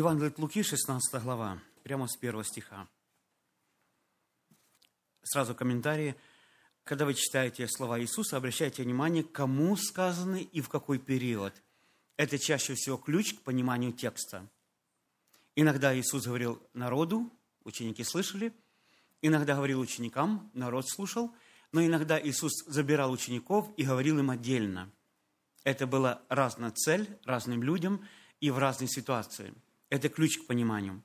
Евангелие от Луки, 16 глава, прямо с первого стиха. Сразу комментарии. Когда вы читаете слова Иисуса, обращайте внимание, кому сказаны и в какой период. Это чаще всего ключ к пониманию текста. Иногда Иисус говорил народу, ученики слышали, иногда говорил ученикам, народ слушал, но иногда Иисус забирал учеников и говорил им отдельно – это была разная цель разным людям и в разной ситуации. Это ключ к пониманию.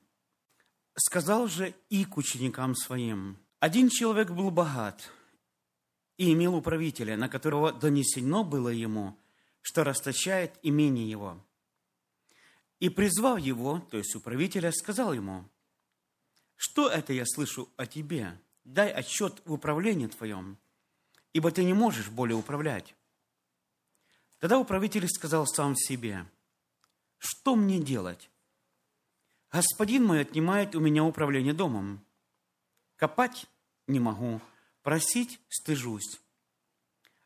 Сказал же и к ученикам своим. Один человек был богат и имел управителя, на которого донесено было ему, что расточает имение его. И призвав его, то есть управителя, сказал ему, что это я слышу о тебе? Дай отчет в управлении твоем, ибо ты не можешь более управлять. Тогда управитель сказал сам себе, что мне делать? Господин мой отнимает у меня управление домом. Копать не могу, просить стыжусь.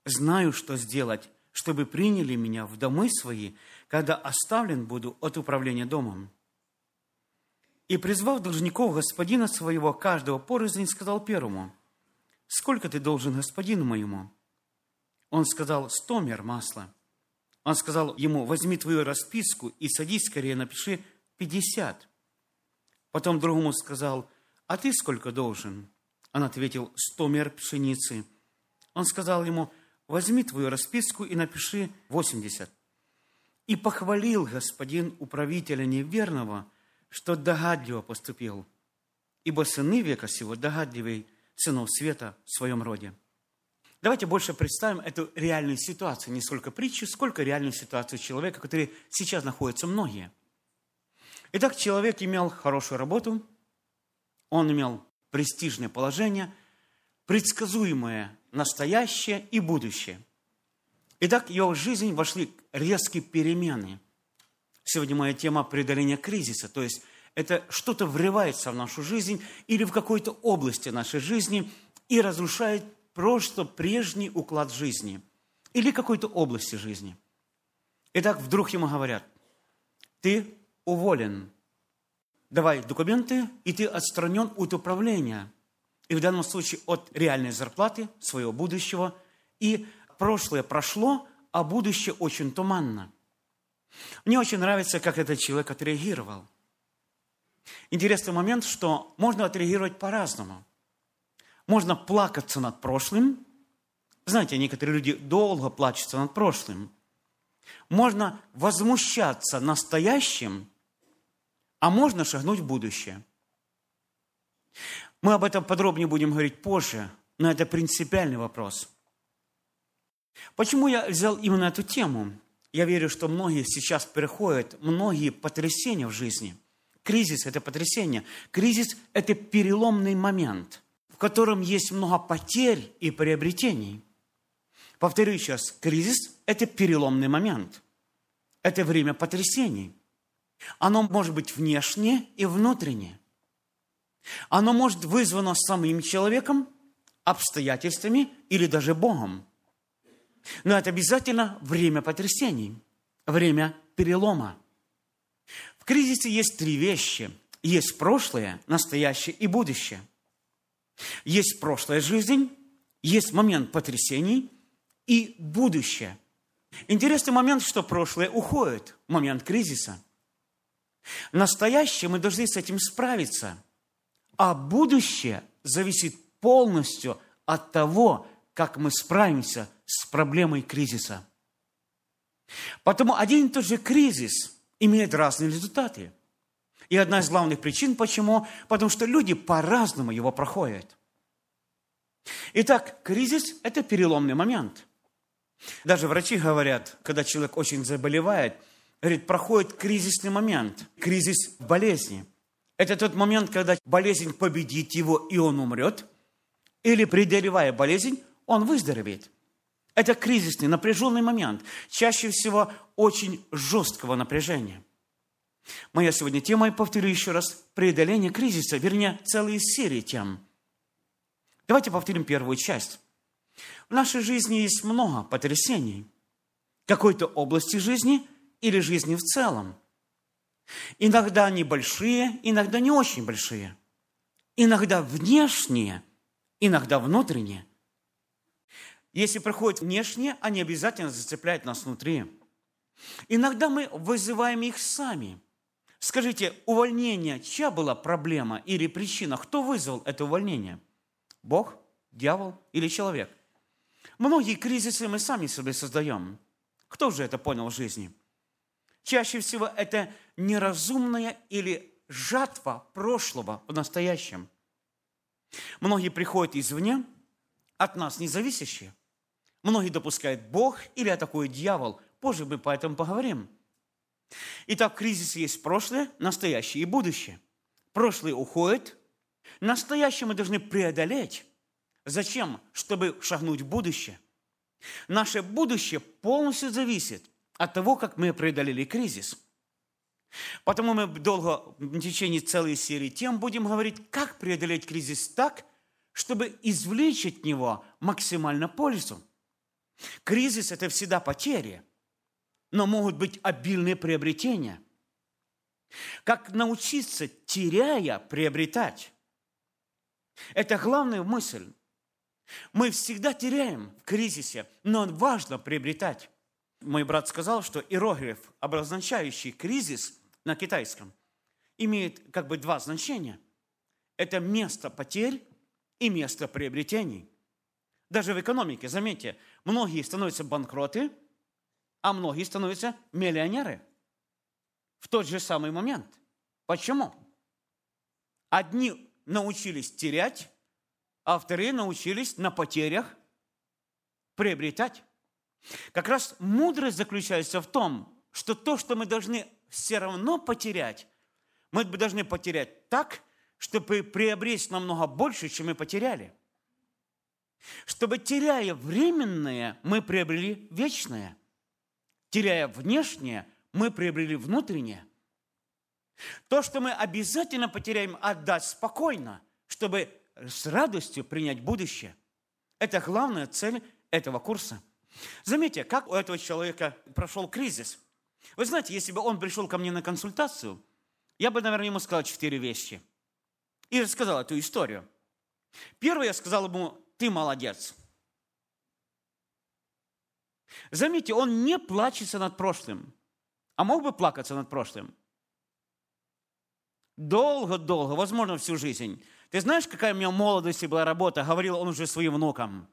Знаю, что сделать, чтобы приняли меня в домы свои, когда оставлен буду от управления домом. И, призвав должников господина своего, каждого порознь, сказал первому, «Сколько ты должен господину моему?» Он сказал, «Сто мер масла». Он сказал ему, возьми твою расписку и садись скорее, напиши 50. Потом другому сказал, а ты сколько должен? Он ответил, сто мер пшеницы. Он сказал ему, возьми твою расписку и напиши 80. И похвалил господин управителя неверного, что догадливо поступил, ибо сыны века сего догадливей сынов света в своем роде. Давайте больше представим эту реальную ситуацию, не сколько притчу, сколько реальную ситуацию человека, который сейчас находится многие. Итак, человек имел хорошую работу, он имел престижное положение, предсказуемое настоящее и будущее. Итак, в его жизнь вошли резкие перемены. Сегодня моя тема – преодоление кризиса, то есть это что-то врывается в нашу жизнь или в какой-то области нашей жизни и разрушает просто прежний уклад жизни или какой-то области жизни. Итак, вдруг ему говорят, ты уволен, давай документы, и ты отстранен от управления. И в данном случае от реальной зарплаты, своего будущего. И прошлое прошло, а будущее очень туманно. Мне очень нравится, как этот человек отреагировал. Интересный момент, что можно отреагировать по-разному – можно плакаться над прошлым. Знаете, некоторые люди долго плачутся над прошлым. Можно возмущаться настоящим, а можно шагнуть в будущее. Мы об этом подробнее будем говорить позже, но это принципиальный вопрос. Почему я взял именно эту тему? Я верю, что многие сейчас переходят, многие потрясения в жизни. Кризис – это потрясение. Кризис – это переломный момент – котором есть много потерь и приобретений. Повторю сейчас, кризис – это переломный момент. Это время потрясений. Оно может быть внешнее и внутреннее. Оно может вызвано самим человеком, обстоятельствами или даже Богом. Но это обязательно время потрясений, время перелома. В кризисе есть три вещи. Есть прошлое, настоящее и будущее. Есть прошлая жизнь, есть момент потрясений и будущее. Интересный момент, что прошлое уходит, момент кризиса. Настоящее мы должны с этим справиться, а будущее зависит полностью от того, как мы справимся с проблемой кризиса. Потому один и тот же кризис имеет разные результаты – и одна из главных причин, почему? Потому что люди по-разному его проходят. Итак, кризис – это переломный момент. Даже врачи говорят, когда человек очень заболевает, говорит, проходит кризисный момент, кризис болезни. Это тот момент, когда болезнь победит его, и он умрет, или, преодолевая болезнь, он выздоровеет. Это кризисный, напряженный момент, чаще всего очень жесткого напряжения – Моя сегодня тема, я повторю еще раз, преодоление кризиса, вернее, целые серии тем. Давайте повторим первую часть. В нашей жизни есть много потрясений. В какой-то области жизни или жизни в целом. Иногда они большие, иногда не очень большие. Иногда внешние, иногда внутренние. Если приходят внешние, они обязательно зацепляют нас внутри. Иногда мы вызываем их сами. Скажите, увольнение, чья была проблема или причина? Кто вызвал это увольнение? Бог, дьявол или человек? Многие кризисы мы сами себе создаем. Кто же это понял в жизни? Чаще всего это неразумная или жатва прошлого в настоящем. Многие приходят извне, от нас независящие. Многие допускают Бог или атакует дьявол. Позже мы по этому поговорим. Итак, кризис есть прошлое, настоящее и будущее. Прошлое уходит, настоящее мы должны преодолеть. Зачем? Чтобы шагнуть в будущее. Наше будущее полностью зависит от того, как мы преодолели кризис. Потому мы долго в течение целой серии тем будем говорить, как преодолеть кризис так, чтобы извлечь от него максимально пользу. Кризис – это всегда потеря, но могут быть обильные приобретения. Как научиться, теряя, приобретать? Это главная мысль. Мы всегда теряем в кризисе, но важно приобретать. Мой брат сказал, что иероглиф, обозначающий кризис на китайском, имеет как бы два значения. Это место потерь и место приобретений. Даже в экономике, заметьте, многие становятся банкроты, а многие становятся миллионеры в тот же самый момент. Почему? Одни научились терять, а вторые научились на потерях приобретать. Как раз мудрость заключается в том, что то, что мы должны все равно потерять, мы должны потерять так, чтобы приобрести намного больше, чем мы потеряли. Чтобы, теряя временное, мы приобрели вечное. Теряя внешнее, мы приобрели внутреннее. То, что мы обязательно потеряем, отдать спокойно, чтобы с радостью принять будущее. Это главная цель этого курса. Заметьте, как у этого человека прошел кризис. Вы знаете, если бы он пришел ко мне на консультацию, я бы, наверное, ему сказал четыре вещи. И рассказал эту историю. Первое, я сказал ему, ты молодец. Заметьте, он не плачется над прошлым, а мог бы плакаться над прошлым. Долго-долго, возможно, всю жизнь. Ты знаешь, какая у меня в молодости была работа? Говорил он уже своим внукам.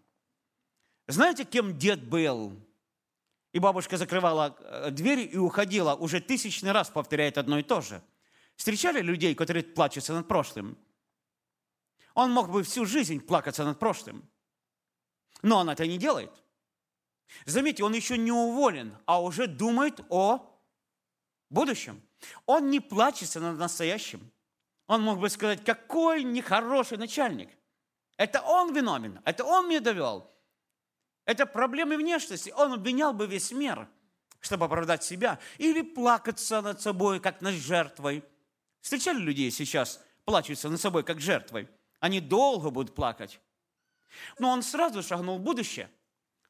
Знаете, кем дед был? И бабушка закрывала э, дверь и уходила, уже тысячный раз повторяет одно и то же. Встречали людей, которые плачутся над прошлым? Он мог бы всю жизнь плакаться над прошлым. Но он это не делает. Заметьте, он еще не уволен, а уже думает о будущем. Он не плачется над настоящим. Он мог бы сказать, какой нехороший начальник. Это он виновен, это он меня довел. Это проблемы внешности. Он обвинял бы весь мир, чтобы оправдать себя. Или плакаться над собой, как над жертвой. Встречали людей сейчас, плачутся над собой, как жертвой? Они долго будут плакать. Но он сразу шагнул в будущее.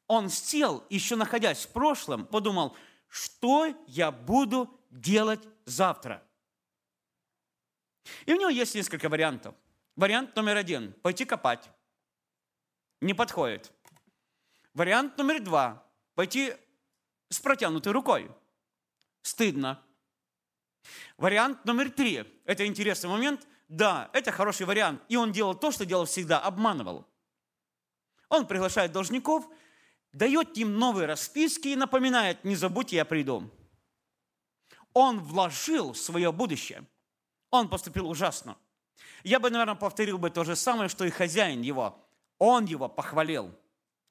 Он сел, еще находясь в прошлом, подумал, что я буду делать завтра. И у него есть несколько вариантов. Вариант номер один – пойти копать. Не подходит. Вариант номер два – пойти с протянутой рукой. Стыдно. Вариант номер три – это интересный момент. Да, это хороший вариант. И он делал то, что делал всегда – обманывал. Он приглашает должников, дает им новые расписки и напоминает, не забудьте, я приду. Он вложил в свое будущее – он поступил ужасно. Я бы, наверное, повторил бы то же самое, что и хозяин его. Он его похвалил.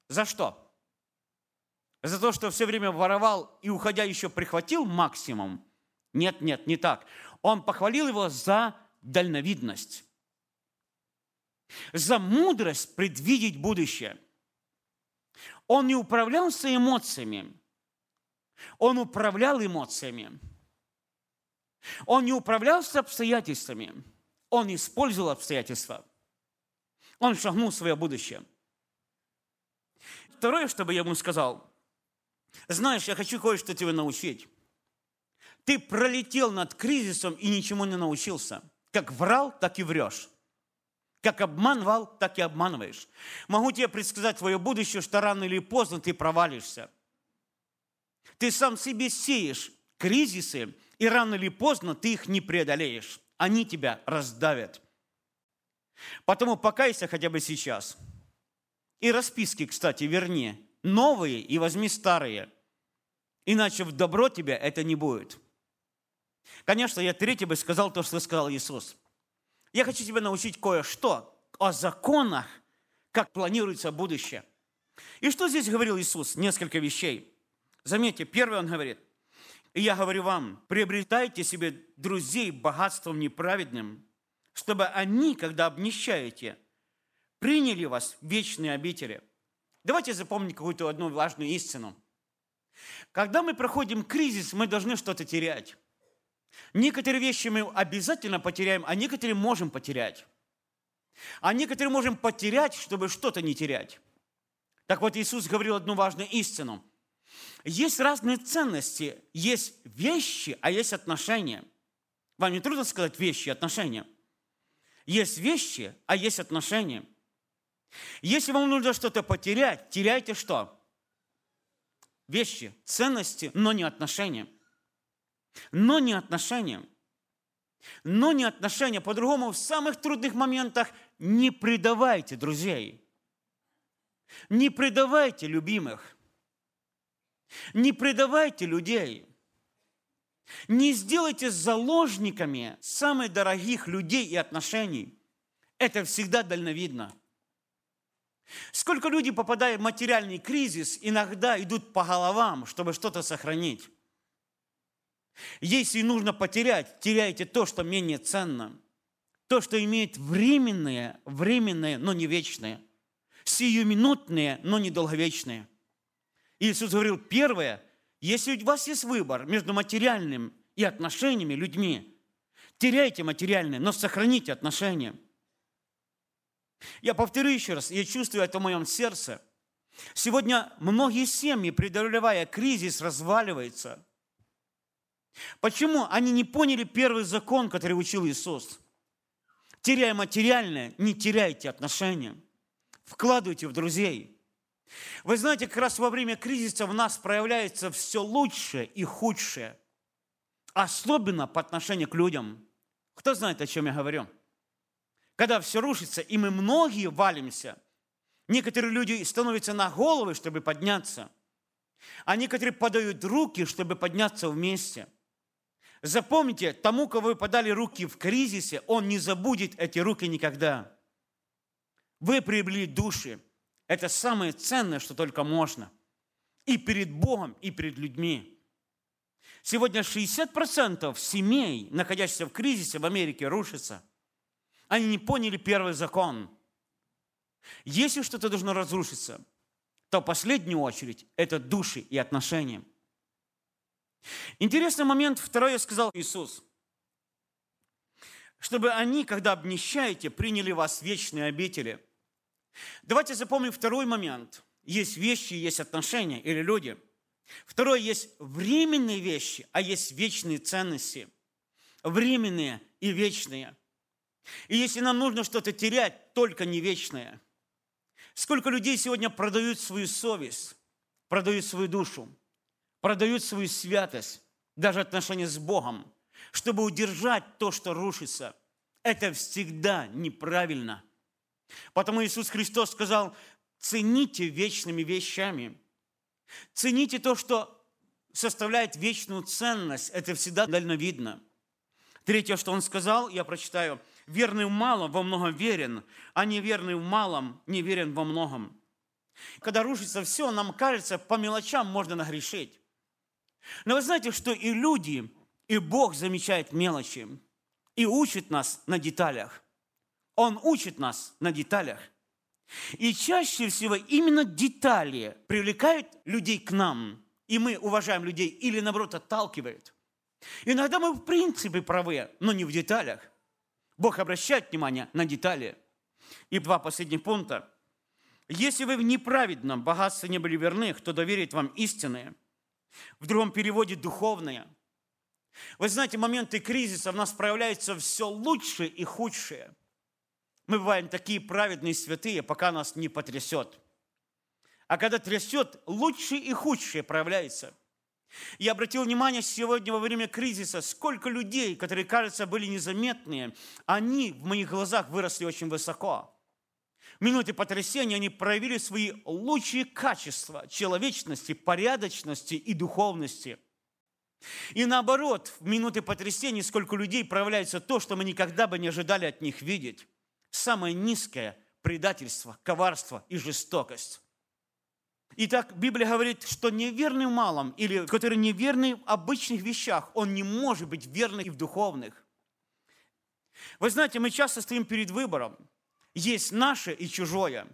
За что? За то, что все время воровал и, уходя, еще прихватил максимум? Нет, нет, не так. Он похвалил его за дальновидность, за мудрость предвидеть будущее. Он не управлялся эмоциями, он управлял эмоциями. Он не управлялся обстоятельствами, он использовал обстоятельства. Он шагнул в свое будущее. Второе, что бы я ему сказал, знаешь, я хочу кое-что тебя научить. ты пролетел над кризисом и ничему не научился. Как врал, так и врешь. Как обманывал, так и обманываешь. Могу тебе предсказать твое будущее, что рано или поздно ты провалишься. Ты сам себе сеешь кризисы, и рано или поздно ты их не преодолеешь. Они тебя раздавят. Потому покайся хотя бы сейчас. И расписки, кстати, верни. Новые и возьми старые. Иначе в добро тебя это не будет. Конечно, я третий бы сказал то, что сказал Иисус. Я хочу тебя научить кое-что о законах, как планируется будущее. И что здесь говорил Иисус? Несколько вещей. Заметьте, первый он говорит, и я говорю вам, приобретайте себе друзей богатством неправедным, чтобы они, когда обнищаете, приняли вас в вечные обители. Давайте запомним какую-то одну важную истину. Когда мы проходим кризис, мы должны что-то терять. Некоторые вещи мы обязательно потеряем, а некоторые можем потерять. А некоторые можем потерять, чтобы что-то не терять. Так вот, Иисус говорил одну важную истину. Есть разные ценности, есть вещи, а есть отношения. Вам не трудно сказать вещи и отношения? Есть вещи, а есть отношения. Если вам нужно что-то потерять, теряйте что? Вещи, ценности, но не отношения – но не отношения. Но не отношения. По-другому, в самых трудных моментах не предавайте друзей. Не предавайте любимых. Не предавайте людей. Не сделайте заложниками самых дорогих людей и отношений. Это всегда дальновидно. Сколько людей, попадая в материальный кризис, иногда идут по головам, чтобы что-то сохранить. Если нужно потерять, теряйте то, что менее ценно. То, что имеет временное, временное, но не вечное. Сиюминутное, но не долговечное. Иисус говорил, первое, если у вас есть выбор между материальным и отношениями людьми, теряйте материальное, но сохраните отношения. Я повторю еще раз, я чувствую это в моем сердце. Сегодня многие семьи, преодолевая кризис, разваливаются – Почему они не поняли первый закон, который учил Иисус? Теряя материальное, не теряйте отношения. Вкладывайте в друзей. Вы знаете, как раз во время кризиса в нас проявляется все лучшее и худшее. Особенно по отношению к людям. Кто знает, о чем я говорю? Когда все рушится, и мы многие валимся, некоторые люди становятся на головы, чтобы подняться, а некоторые подают руки, чтобы подняться вместе – Запомните, тому, кого вы подали руки в кризисе, он не забудет эти руки никогда. Вы приобрели души. Это самое ценное, что только можно. И перед Богом, и перед людьми. Сегодня 60% семей, находящихся в кризисе в Америке, рушатся. Они не поняли первый закон. Если что-то должно разрушиться, то в последнюю очередь это души и отношения – Интересный момент, второе сказал Иисус. Чтобы они, когда обнищаете, приняли вас в вечные обители. Давайте запомним второй момент. Есть вещи, есть отношения или люди. Второе, есть временные вещи, а есть вечные ценности. Временные и вечные. И если нам нужно что-то терять, только не вечное. Сколько людей сегодня продают свою совесть, продают свою душу, продают свою святость, даже отношения с Богом, чтобы удержать то, что рушится. Это всегда неправильно. Потому Иисус Христос сказал, цените вечными вещами. Цените то, что составляет вечную ценность. Это всегда дальновидно. Третье, что он сказал, я прочитаю. Верный в малом во многом верен, а неверный в малом не верен во многом. Когда рушится все, нам кажется, по мелочам можно нагрешить. Но вы знаете, что и люди, и Бог замечает мелочи и учит нас на деталях. Он учит нас на деталях. И чаще всего именно детали привлекают людей к нам, и мы уважаем людей, или наоборот отталкивают. Иногда мы в принципе правы, но не в деталях. Бог обращает внимание на детали. И два последних пункта. Если вы в неправедном богатстве не были верны, кто доверит вам истинное – в другом переводе духовное. Вы знаете, моменты кризиса в нас проявляются все лучше и худшее. Мы бываем такие праведные святые, пока нас не потрясет. А когда трясет, лучшее и худшее проявляется. Я обратил внимание сегодня во время кризиса, сколько людей, которые, кажется, были незаметные, они в моих глазах выросли очень высоко. В минуте потрясения они проявили свои лучшие качества человечности, порядочности и духовности. И наоборот, в минуты потрясения сколько людей проявляется то, что мы никогда бы не ожидали от них видеть. Самое низкое – предательство, коварство и жестокость. Итак, Библия говорит, что неверный в малом, или который неверный в обычных вещах, он не может быть верным и в духовных. Вы знаете, мы часто стоим перед выбором. Есть наше и чужое.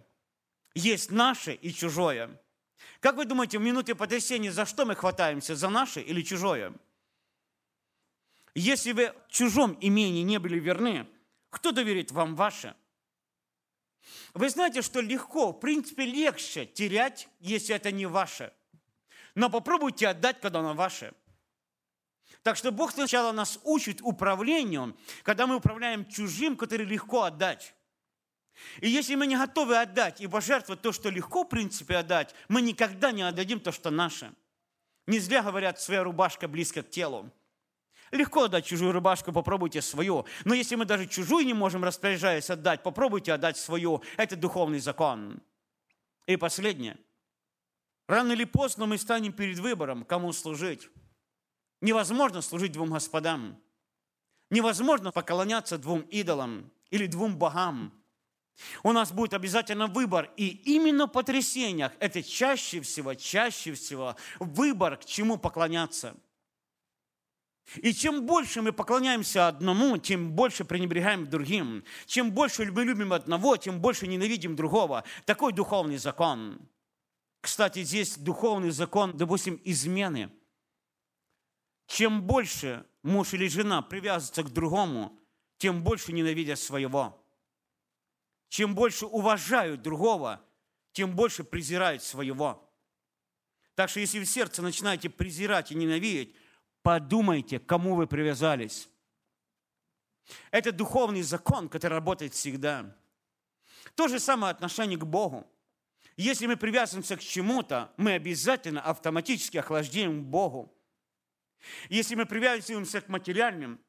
Есть наше и чужое. Как вы думаете, в минуте потрясения за что мы хватаемся? За наше или чужое? Если вы в чужом имении не были верны, кто доверит вам ваше? Вы знаете, что легко, в принципе, легче терять, если это не ваше. Но попробуйте отдать, когда оно ваше. Так что Бог сначала нас учит управлению, когда мы управляем чужим, который легко отдать. И если мы не готовы отдать и пожертвовать то, что легко, в принципе, отдать, мы никогда не отдадим то, что наше. Не зря говорят, своя рубашка близко к телу. Легко отдать чужую рубашку, попробуйте свою. Но если мы даже чужую не можем, распоряжаясь, отдать, попробуйте отдать свою. Это духовный закон. И последнее. Рано или поздно мы станем перед выбором, кому служить. Невозможно служить двум господам. Невозможно поклоняться двум идолам или двум богам. У нас будет обязательно выбор. И именно в потрясениях это чаще всего, чаще всего выбор, к чему поклоняться. И чем больше мы поклоняемся одному, тем больше пренебрегаем другим. Чем больше мы любим одного, тем больше ненавидим другого. Такой духовный закон. Кстати, здесь духовный закон, допустим, измены. Чем больше муж или жена привязываются к другому, тем больше ненавидят своего. Чем больше уважают другого, тем больше презирают своего. Так что если в сердце начинаете презирать и ненавидеть, подумайте, кому вы привязались. Это духовный закон, который работает всегда. То же самое отношение к Богу. Если мы привязываемся к чему-то, мы обязательно автоматически охлаждаем к Богу. Если мы привязываемся к материальным,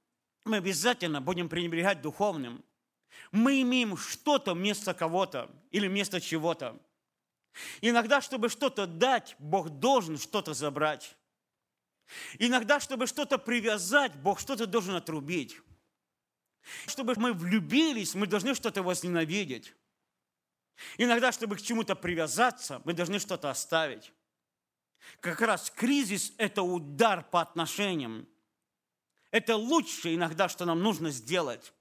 мы обязательно будем пренебрегать духовным. Мы имеем что-то вместо кого-то или вместо чего-то. Иногда, чтобы что-то дать, Бог должен что-то забрать. Иногда, чтобы что-то привязать, Бог что-то должен отрубить. Чтобы мы влюбились, мы должны что-то возненавидеть. Иногда, чтобы к чему-то привязаться, мы должны что-то оставить. Как раз кризис – это удар по отношениям. Это лучшее иногда, что нам нужно сделать.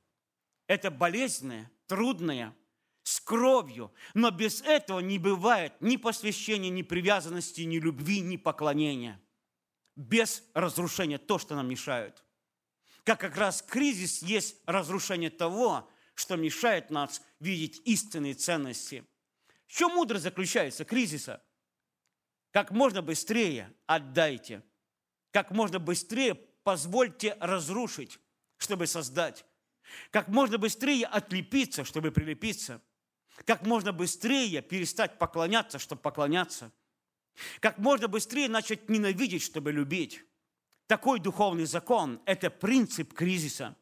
Это болезненное, трудное, с кровью. Но без этого не бывает ни посвящения, ни привязанности, ни любви, ни поклонения. Без разрушения то, что нам мешает. Как как раз кризис есть разрушение того, что мешает нас видеть истинные ценности. В чем мудрость заключается кризиса? Как можно быстрее отдайте. Как можно быстрее позвольте разрушить, чтобы создать. Как можно быстрее отлепиться, чтобы прилепиться. Как можно быстрее перестать поклоняться, чтобы поклоняться. Как можно быстрее начать ненавидеть, чтобы любить. Такой духовный закон – это принцип кризиса.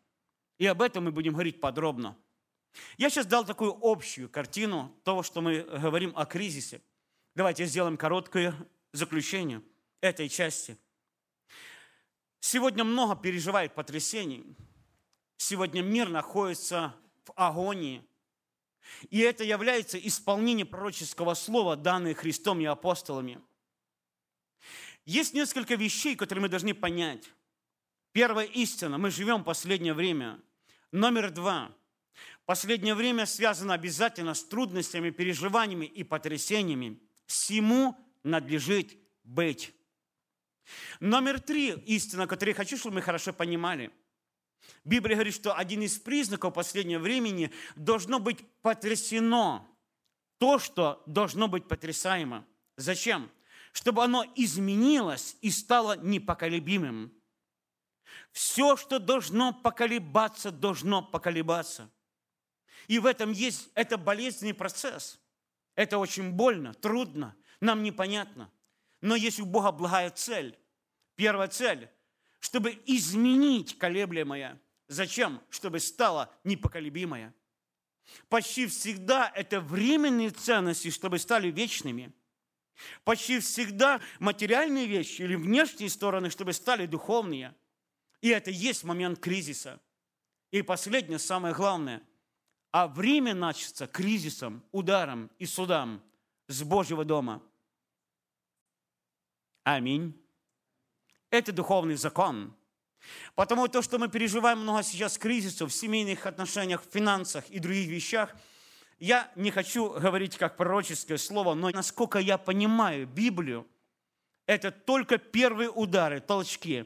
И об этом мы будем говорить подробно. Я сейчас дал такую общую картину того, что мы говорим о кризисе. Давайте сделаем короткое заключение этой части. Сегодня много переживает потрясений – Сегодня мир находится в агонии. И это является исполнением пророческого слова, данное Христом и апостолами. Есть несколько вещей, которые мы должны понять. Первая истина. Мы живем в последнее время. Номер два. Последнее время связано обязательно с трудностями, переживаниями и потрясениями. Всему надлежит быть. Номер три истина, которую я хочу, чтобы мы хорошо понимали – Библия говорит, что один из признаков последнего времени должно быть потрясено то, что должно быть потрясаемо. Зачем? Чтобы оно изменилось и стало непоколебимым. Все, что должно поколебаться, должно поколебаться. И в этом есть, это болезненный процесс. Это очень больно, трудно, нам непонятно. Но есть у Бога благая цель. Первая цель, чтобы изменить колеблемое. Зачем? Чтобы стало непоколебимое. Почти всегда это временные ценности, чтобы стали вечными. Почти всегда материальные вещи или внешние стороны, чтобы стали духовные. И это есть момент кризиса. И последнее, самое главное. А время начнется кризисом, ударом и судом с Божьего дома. Аминь. Это духовный закон. Потому то, что мы переживаем много сейчас кризисов в семейных отношениях, в финансах и других вещах, я не хочу говорить как пророческое слово, но насколько я понимаю Библию, это только первые удары, толчки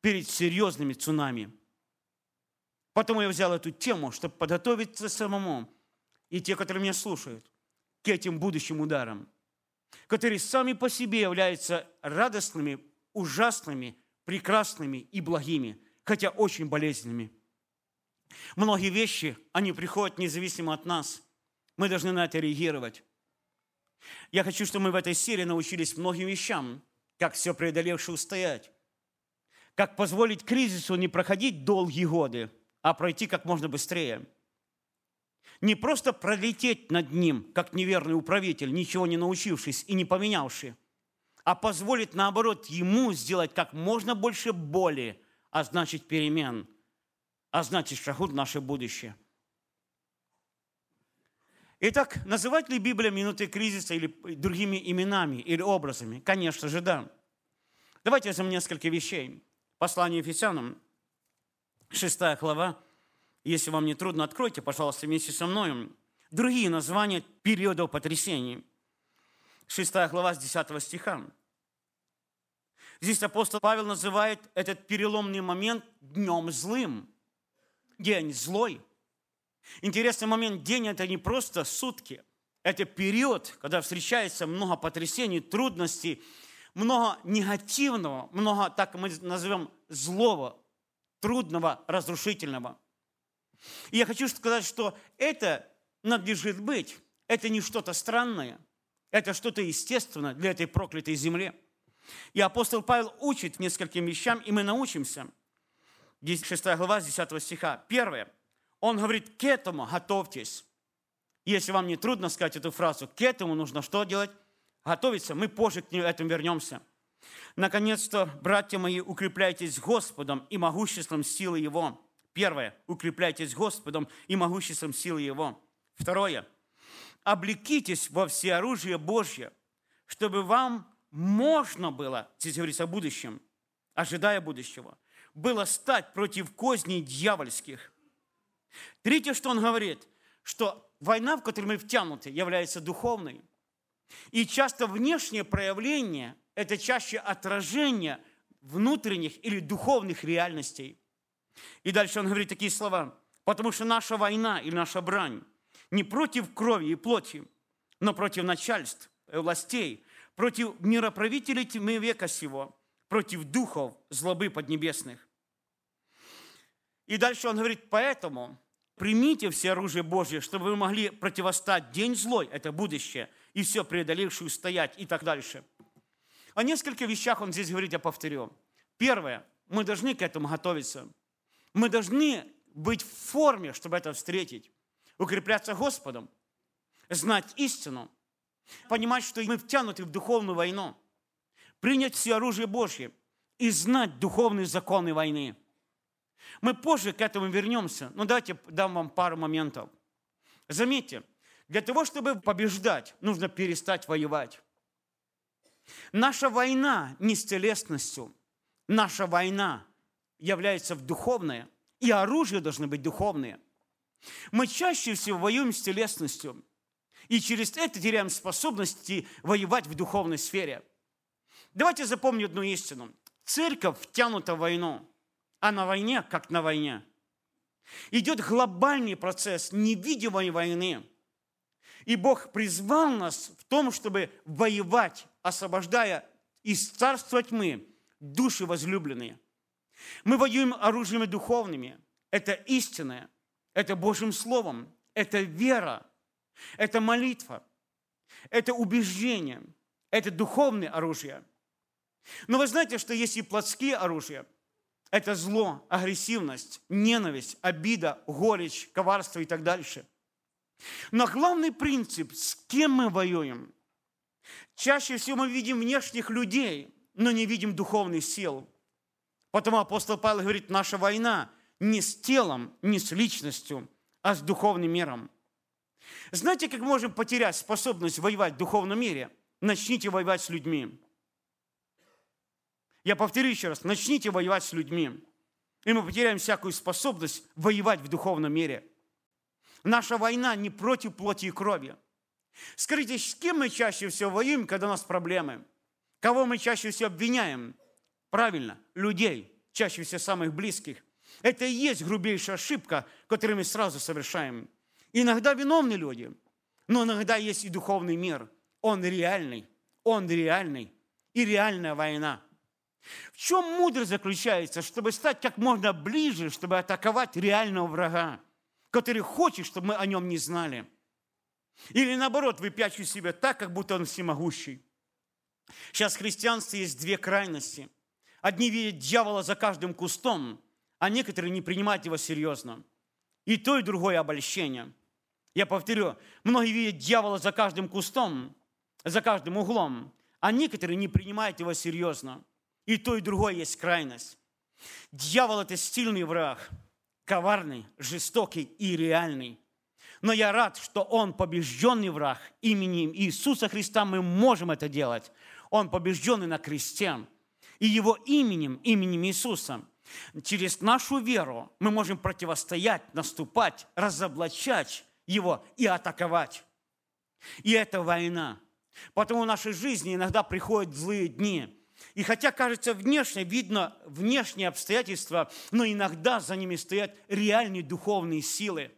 перед серьезными цунами. Потому я взял эту тему, чтобы подготовиться самому и те, которые меня слушают, к этим будущим ударам, которые сами по себе являются радостными, ужасными, прекрасными и благими, хотя очень болезненными. Многие вещи, они приходят независимо от нас. Мы должны на это реагировать. Я хочу, чтобы мы в этой серии научились многим вещам, как все преодолевши устоять, как позволить кризису не проходить долгие годы, а пройти как можно быстрее. Не просто пролететь над ним, как неверный управитель, ничего не научившись и не поменявший, а позволит, наоборот, ему сделать как можно больше боли, а значит перемен, а значит шагнуть в наше будущее. Итак, называть ли Библия минуты кризиса или другими именами или образами? Конечно же, да. Давайте возьмем несколько вещей. Послание Ефесянам, 6 глава. Если вам не трудно, откройте, пожалуйста, вместе со мной. Другие названия периодов потрясений – 6 глава с 10 стиха. Здесь апостол Павел называет этот переломный момент днем злым. День злой. Интересный момент, день – это не просто сутки. Это период, когда встречается много потрясений, трудностей, много негативного, много, так мы назовем, злого, трудного, разрушительного. И я хочу сказать, что это надлежит быть. Это не что-то странное. Это что-то естественное для этой проклятой земли. И апостол Павел учит нескольким вещам, и мы научимся. 6 глава, 10 стиха. Первое. Он говорит, к этому готовьтесь. Если вам не трудно сказать эту фразу, к этому нужно что делать? Готовиться. Мы позже к этому вернемся. Наконец-то, братья мои, укрепляйтесь Господом и могуществом силы Его. Первое. Укрепляйтесь Господом и могуществом силы Его. Второе облекитесь во всеоружие Божье, чтобы вам можно было, здесь говорится о будущем, ожидая будущего, было стать против козней дьявольских. Третье, что он говорит, что война, в которой мы втянуты, является духовной. И часто внешнее проявление – это чаще отражение внутренних или духовных реальностей. И дальше он говорит такие слова. Потому что наша война или наша брань не против крови и плоти, но против начальств, э, властей, против мироправителей тьмы века сего, против духов злобы поднебесных. И дальше он говорит, поэтому примите все оружие Божье, чтобы вы могли противостать день злой, это будущее, и все преодолевшую стоять и так дальше. О нескольких вещах он здесь говорит, я повторю. Первое, мы должны к этому готовиться. Мы должны быть в форме, чтобы это встретить укрепляться Господом, знать истину, понимать, что мы втянуты в духовную войну, принять все оружие Божье и знать духовные законы войны. Мы позже к этому вернемся, но давайте дам вам пару моментов. Заметьте, для того, чтобы побеждать, нужно перестать воевать. Наша война не с телесностью, наша война является в духовное, и оружие должны быть духовные – мы чаще всего воюем с телесностью, и через это теряем способности воевать в духовной сфере. Давайте запомним одну истину. Церковь втянута в войну, а на войне, как на войне. Идет глобальный процесс невидимой войны. И Бог призвал нас в том, чтобы воевать, освобождая из царства тьмы души возлюбленные. Мы воюем оружиями духовными. Это истинное, это Божьим Словом, это вера, это молитва, это убеждение, это духовное оружие. Но вы знаете, что есть и плотские оружия. Это зло, агрессивность, ненависть, обида, горечь, коварство и так дальше. Но главный принцип, с кем мы воюем, чаще всего мы видим внешних людей, но не видим духовных сил. Потому апостол Павел говорит, наша война не с телом, не с личностью, а с духовным миром. Знаете, как можем потерять способность воевать в духовном мире? Начните воевать с людьми. Я повторю еще раз, начните воевать с людьми. И мы потеряем всякую способность воевать в духовном мире. Наша война не против плоти и крови. Скажите, с кем мы чаще всего воюем, когда у нас проблемы? Кого мы чаще всего обвиняем? Правильно, людей, чаще всего самых близких. Это и есть грубейшая ошибка, которую мы сразу совершаем. Иногда виновны люди, но иногда есть и духовный мир. Он реальный, он реальный. И реальная война. В чем мудрость заключается, чтобы стать как можно ближе, чтобы атаковать реального врага, который хочет, чтобы мы о нем не знали? Или наоборот, выпячивать себя так, как будто он всемогущий. Сейчас в христианстве есть две крайности. Одни видят дьявола за каждым кустом, а некоторые не принимают его серьезно. И то, и другое обольщение. Я повторю, многие видят дьявола за каждым кустом, за каждым углом, а некоторые не принимают его серьезно. И то, и другое есть крайность. Дьявол – это сильный враг, коварный, жестокий и реальный. Но я рад, что он побежденный враг. Именем Иисуса Христа мы можем это делать. Он побежденный на кресте. И его именем, именем Иисуса – Через нашу веру мы можем противостоять, наступать, разоблачать его и атаковать. И это война. Потому в нашей жизни иногда приходят злые дни. И хотя, кажется, внешне видно внешние обстоятельства, но иногда за ними стоят реальные духовные силы.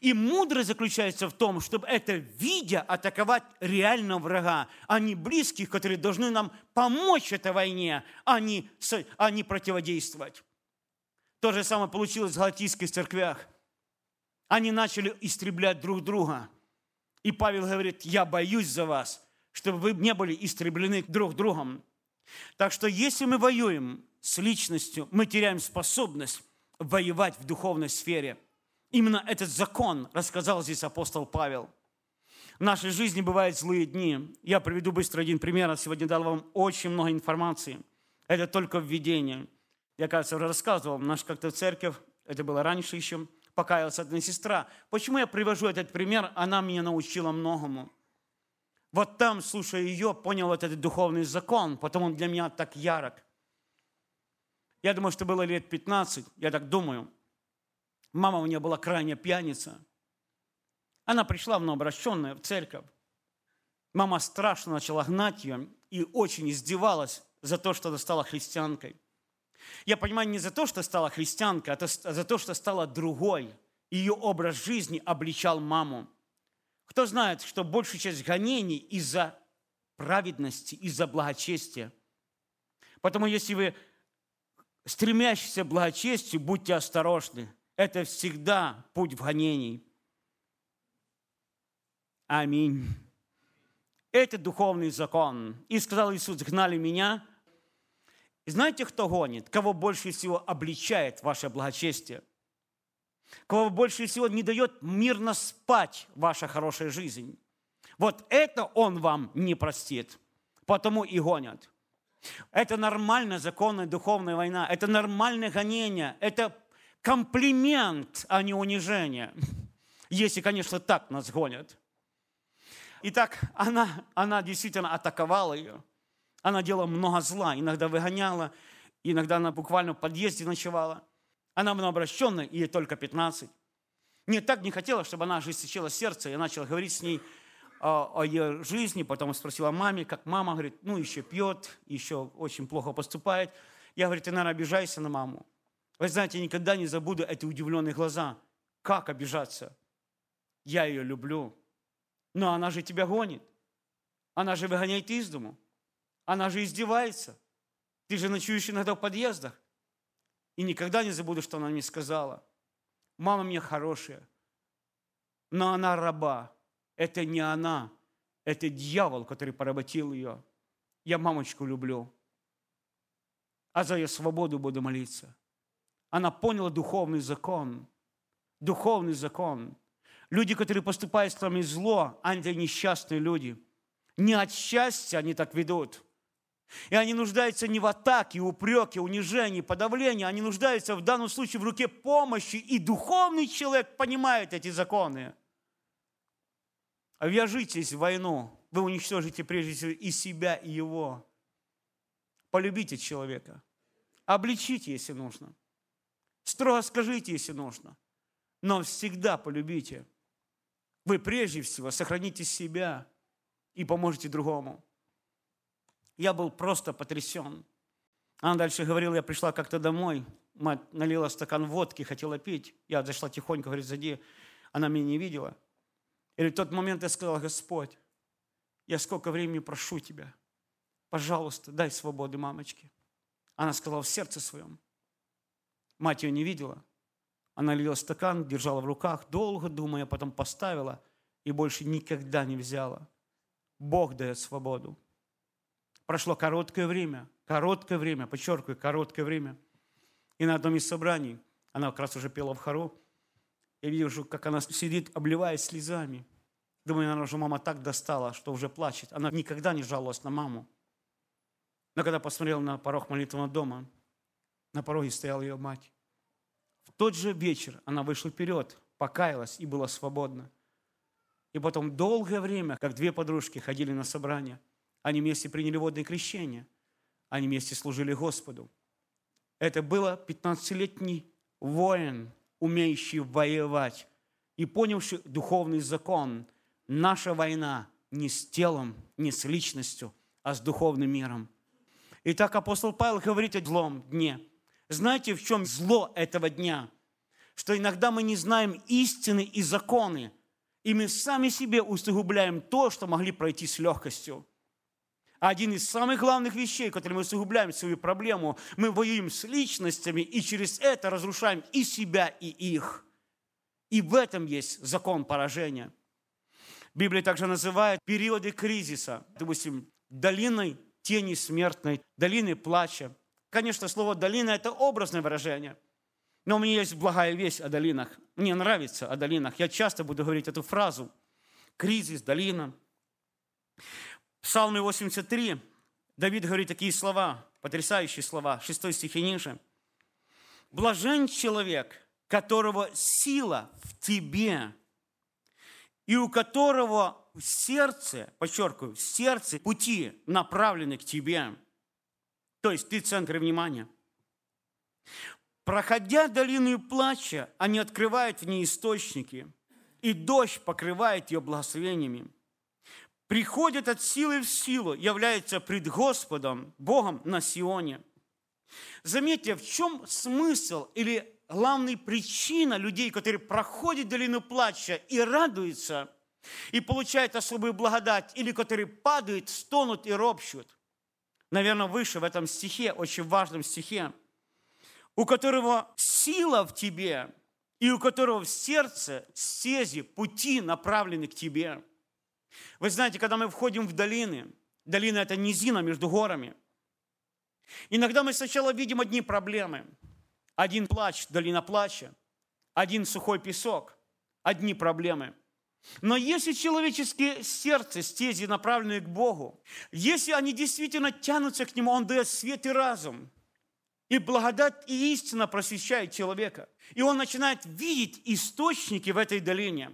И мудрость заключается в том, чтобы это видя атаковать реального врага, а не близких, которые должны нам помочь этой войне, а не, а не противодействовать. То же самое получилось в галатийских церквях. Они начали истреблять друг друга. И Павел говорит, я боюсь за вас, чтобы вы не были истреблены друг другом. Так что если мы воюем с личностью, мы теряем способность воевать в духовной сфере – Именно этот закон рассказал здесь апостол Павел. В нашей жизни бывают злые дни. Я приведу быстро один пример. Я сегодня дал вам очень много информации. Это только введение. Я, кажется, уже рассказывал. Наш как-то церковь, это было раньше еще, покаялась одна сестра. Почему я привожу этот пример? Она меня научила многому. Вот там, слушая ее, понял этот духовный закон, потому он для меня так ярок. Я думаю, что было лет 15, я так думаю – Мама у нее была крайне пьяница. Она пришла в новообращенную в церковь. Мама страшно начала гнать ее и очень издевалась за то, что она стала христианкой. Я понимаю, не за то, что стала христианкой, а за то, что стала другой. Ее образ жизни обличал маму. Кто знает, что большая часть гонений из-за праведности, из-за благочестия. Потому если вы стремящиеся к благочестию, будьте осторожны – это всегда путь в гонений. Аминь. Это духовный закон. И сказал Иисус, гнали меня. И знаете, кто гонит? Кого больше всего обличает ваше благочестие? Кого больше всего не дает мирно спать ваша хорошая жизнь? Вот это он вам не простит. Потому и гонят. Это нормальная законная духовная война. Это нормальное гонение. Это комплимент, а не унижение. Если, конечно, так нас гонят. Итак, она, она действительно атаковала ее. Она делала много зла, иногда выгоняла, иногда она буквально в подъезде ночевала. Она была обращенная, ей только 15. Мне так не хотела, чтобы она ожесточила сердце. Я начал говорить с ней о, о ее жизни, потом спросила маме, как мама, говорит, ну, еще пьет, еще очень плохо поступает. Я говорю, ты, наверное, обижайся на маму. Вы знаете, я никогда не забуду эти удивленные глаза. Как обижаться? Я ее люблю. Но она же тебя гонит. Она же выгоняет из дому. Она же издевается. Ты же ночуешь иногда в подъездах. И никогда не забуду, что она мне сказала. Мама мне хорошая, но она раба. Это не она, это дьявол, который поработил ее. Я мамочку люблю, а за ее свободу буду молиться. Она поняла духовный закон. Духовный закон. Люди, которые поступают с вами зло, они несчастные люди. Не от счастья они так ведут. И они нуждаются не в атаке, упреке, унижении, подавлении. Они нуждаются в данном случае в руке помощи. И духовный человек понимает эти законы. Вяжитесь в войну. Вы уничтожите прежде всего и себя, и его. Полюбите человека. Обличите, если нужно. Строго скажите, если нужно. Но всегда полюбите. Вы прежде всего сохраните себя и поможете другому. Я был просто потрясен. Она дальше говорила, я пришла как-то домой, мать налила стакан водки, хотела пить. Я зашла тихонько, говорит, зади. Она меня не видела. И в тот момент я сказала, Господь, я сколько времени прошу Тебя, пожалуйста, дай свободы мамочке. Она сказала в сердце своем. Мать ее не видела. Она лила стакан, держала в руках, долго думая, потом поставила и больше никогда не взяла. Бог дает свободу. Прошло короткое время, короткое время, подчеркиваю, короткое время. И на одном из собраний, она как раз уже пела в хору, я вижу, как она сидит, обливаясь слезами. Думаю, наверное, уже мама так достала, что уже плачет. Она никогда не жаловалась на маму. Но когда посмотрел на порог молитвенного дома, на пороге стояла ее мать. В тот же вечер она вышла вперед, покаялась и была свободна. И потом долгое время, как две подружки ходили на собрание, они вместе приняли водное крещение, они вместе служили Господу. Это было 15-летний воин, умеющий воевать и понявший духовный закон. Наша война не с телом, не с личностью, а с духовным миром – Итак, апостол Павел говорит о злом дне. Знаете, в чем зло этого дня? Что иногда мы не знаем истины и законы, и мы сами себе усугубляем то, что могли пройти с легкостью. один из самых главных вещей, которые мы усугубляем свою проблему, мы воюем с личностями и через это разрушаем и себя, и их. И в этом есть закон поражения. Библия также называет периоды кризиса, допустим, долиной тени смертной, долины плача. Конечно, слово «долина» – это образное выражение. Но у меня есть благая весть о долинах. Мне нравится о долинах. Я часто буду говорить эту фразу. Кризис, долина. Псалме 83. Давид говорит такие слова, потрясающие слова, 6 стихи ниже. «Блажен человек, которого сила в тебе, и у которого в сердце, подчеркиваю, в сердце пути направлены к тебе. То есть ты центр внимания. Проходя долину плача, они открывают в ней источники, и дождь покрывает ее благословениями. Приходят от силы в силу, являются пред Господом, Богом на Сионе. Заметьте, в чем смысл или главная причина людей, которые проходят долину плача и радуются – и получают особую благодать, или которые падают, стонут и ропщут. Наверное, выше в этом стихе, очень важном стихе, у которого сила в тебе, и у которого в сердце стези, пути направлены к тебе. Вы знаете, когда мы входим в долины, долина – это низина между горами, иногда мы сначала видим одни проблемы. Один плач, долина плача, один сухой песок, одни проблемы – но если человеческие сердце, стези, направленные к Богу, если они действительно тянутся к Нему, Он дает свет и разум, и благодать и истина просвещает человека. И он начинает видеть источники в этой долине.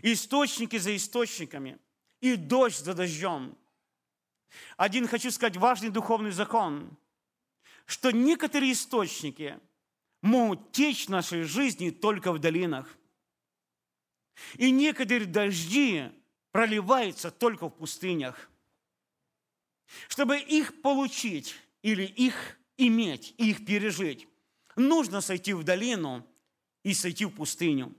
Источники за источниками. И дождь за дождем. Один, хочу сказать, важный духовный закон, что некоторые источники могут течь нашей жизни только в долинах – и некоторые дожди проливаются только в пустынях. Чтобы их получить или их иметь, их пережить, нужно сойти в долину и сойти в пустыню.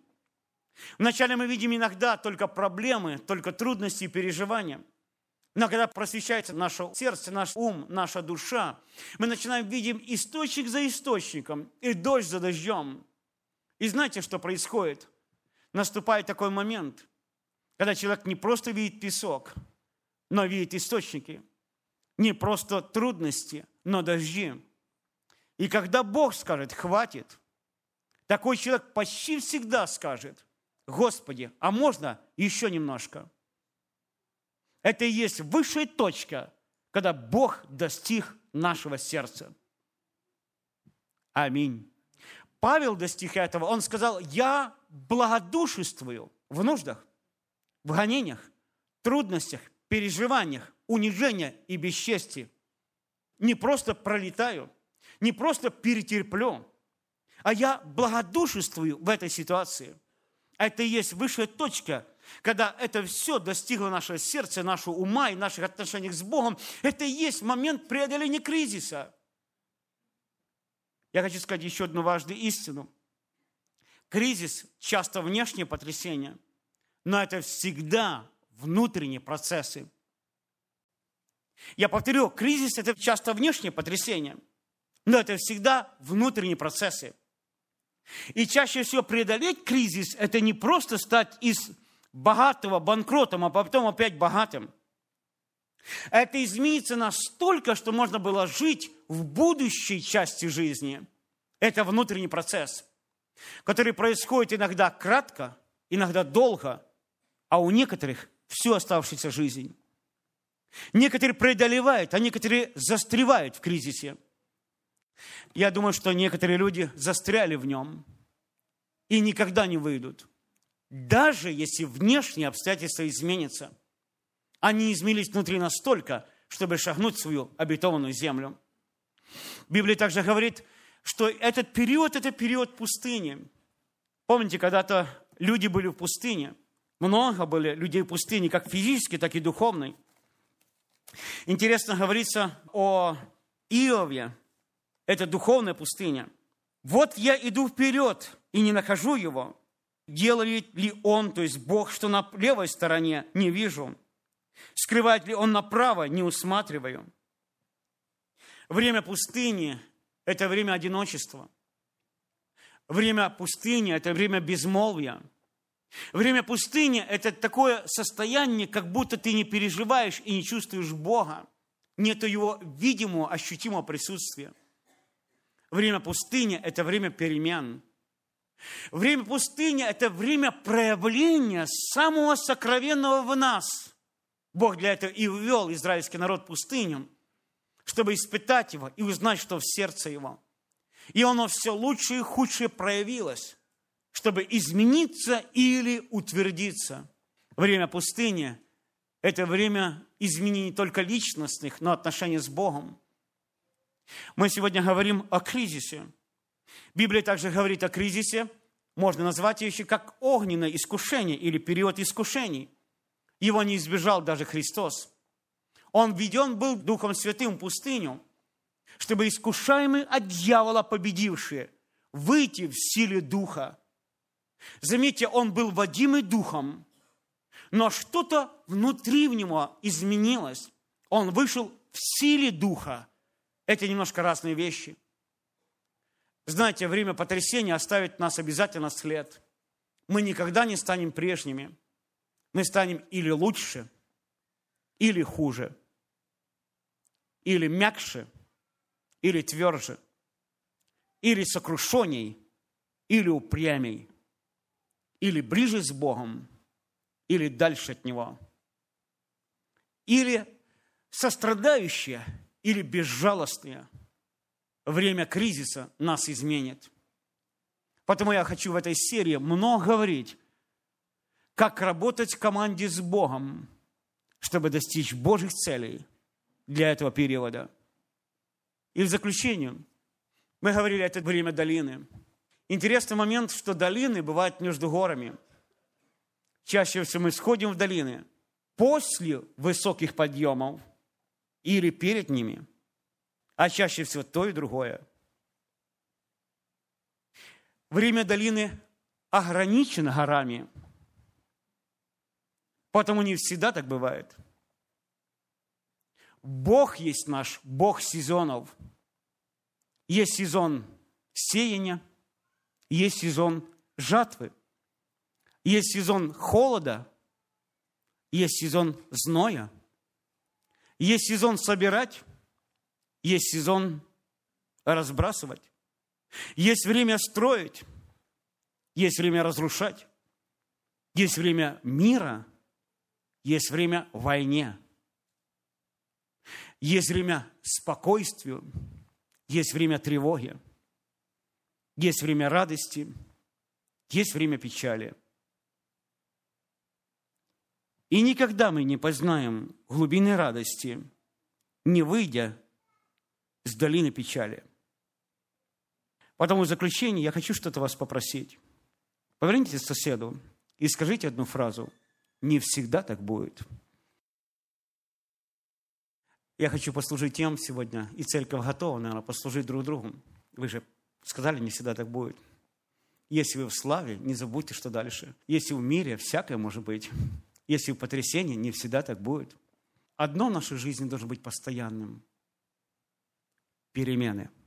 Вначале мы видим иногда только проблемы, только трудности и переживания. Но когда просвещается наше сердце, наш ум, наша душа, мы начинаем видеть источник за источником и дождь за дождем. И знаете, что происходит? Наступает такой момент, когда человек не просто видит песок, но видит источники. Не просто трудности, но дожди. И когда Бог скажет «хватит», такой человек почти всегда скажет «Господи, а можно еще немножко?» Это и есть высшая точка, когда Бог достиг нашего сердца. Аминь. Павел достиг этого. Он сказал, я благодушествую в нуждах, в гонениях, трудностях, переживаниях, унижениях и бесчестии. Не просто пролетаю, не просто перетерплю, а я благодушествую в этой ситуации. Это и есть высшая точка – когда это все достигло нашего сердца, нашего ума и наших отношений с Богом, это и есть момент преодоления кризиса. Я хочу сказать еще одну важную истину. Кризис часто внешнее потрясение, но это всегда внутренние процессы. Я повторю, кризис – это часто внешнее потрясение, но это всегда внутренние процессы. И чаще всего преодолеть кризис – это не просто стать из богатого банкротом, а потом опять богатым. Это изменится настолько, что можно было жить в будущей части жизни. Это внутренний процесс, который происходит иногда кратко, иногда долго, а у некоторых всю оставшуюся жизнь. Некоторые преодолевают, а некоторые застревают в кризисе. Я думаю, что некоторые люди застряли в нем и никогда не выйдут – даже если внешние обстоятельства изменятся, они изменились внутри настолько, чтобы шагнуть в свою обетованную землю. Библия также говорит, что этот период – это период пустыни. Помните, когда-то люди были в пустыне. Много были людей в пустыне, как физически, так и духовной. Интересно говорится о Иове. Это духовная пустыня. Вот я иду вперед и не нахожу его. Делает ли он, то есть Бог, что на левой стороне, не вижу. Скрывает ли он направо, не усматриваю. Время пустыни – это время одиночества. Время пустыни – это время безмолвия. Время пустыни – это такое состояние, как будто ты не переживаешь и не чувствуешь Бога. Нет его видимого, ощутимого присутствия. Время пустыни – это время перемен – Время пустыни – это время проявления самого сокровенного в нас. Бог для этого и ввел израильский народ в пустыню, чтобы испытать его и узнать, что в сердце его. И оно все лучше и худшее проявилось, чтобы измениться или утвердиться. Время пустыни – это время изменений не только личностных, но отношений с Богом. Мы сегодня говорим о кризисе – Библия также говорит о кризисе, можно назвать ее еще как огненное искушение или период искушений. Его не избежал даже Христос. Он введен был Духом Святым в пустыню, чтобы искушаемые от дьявола победившие выйти в силе Духа. Заметьте, он был водимый Духом, но что-то внутри в него изменилось. Он вышел в силе Духа. Это немножко разные вещи – знаете, время потрясения оставит нас обязательно след. Мы никогда не станем прежними. Мы станем или лучше, или хуже, или мягче, или тверже, или сокрушенней, или упрямей, или ближе с Богом, или дальше от Него, или сострадающие, или безжалостные – время кризиса нас изменит. Поэтому я хочу в этой серии много говорить, как работать в команде с Богом, чтобы достичь Божьих целей для этого периода. И в заключение, мы говорили, это время долины. Интересный момент, что долины бывают между горами. Чаще всего мы сходим в долины после высоких подъемов или перед ними – а чаще всего то и другое. Время долины ограничено горами, потому не всегда так бывает. Бог есть наш Бог сезонов. Есть сезон сеяния, есть сезон жатвы, есть сезон холода, есть сезон зноя, есть сезон собирать, есть сезон разбрасывать, есть время строить, есть время разрушать, есть время мира, есть время войне, есть время спокойствию, есть время тревоги, есть время радости, есть время печали. И никогда мы не познаем глубины радости, не выйдя с долины печали. Потому в заключение я хочу что-то вас попросить. Повернитесь к соседу и скажите одну фразу. Не всегда так будет. Я хочу послужить тем сегодня, и церковь готова, наверное, послужить друг другу. Вы же сказали, не всегда так будет. Если вы в славе, не забудьте, что дальше. Если в мире, всякое может быть. Если в потрясении, не всегда так будет. Одно в нашей жизни должно быть постоянным – перемены –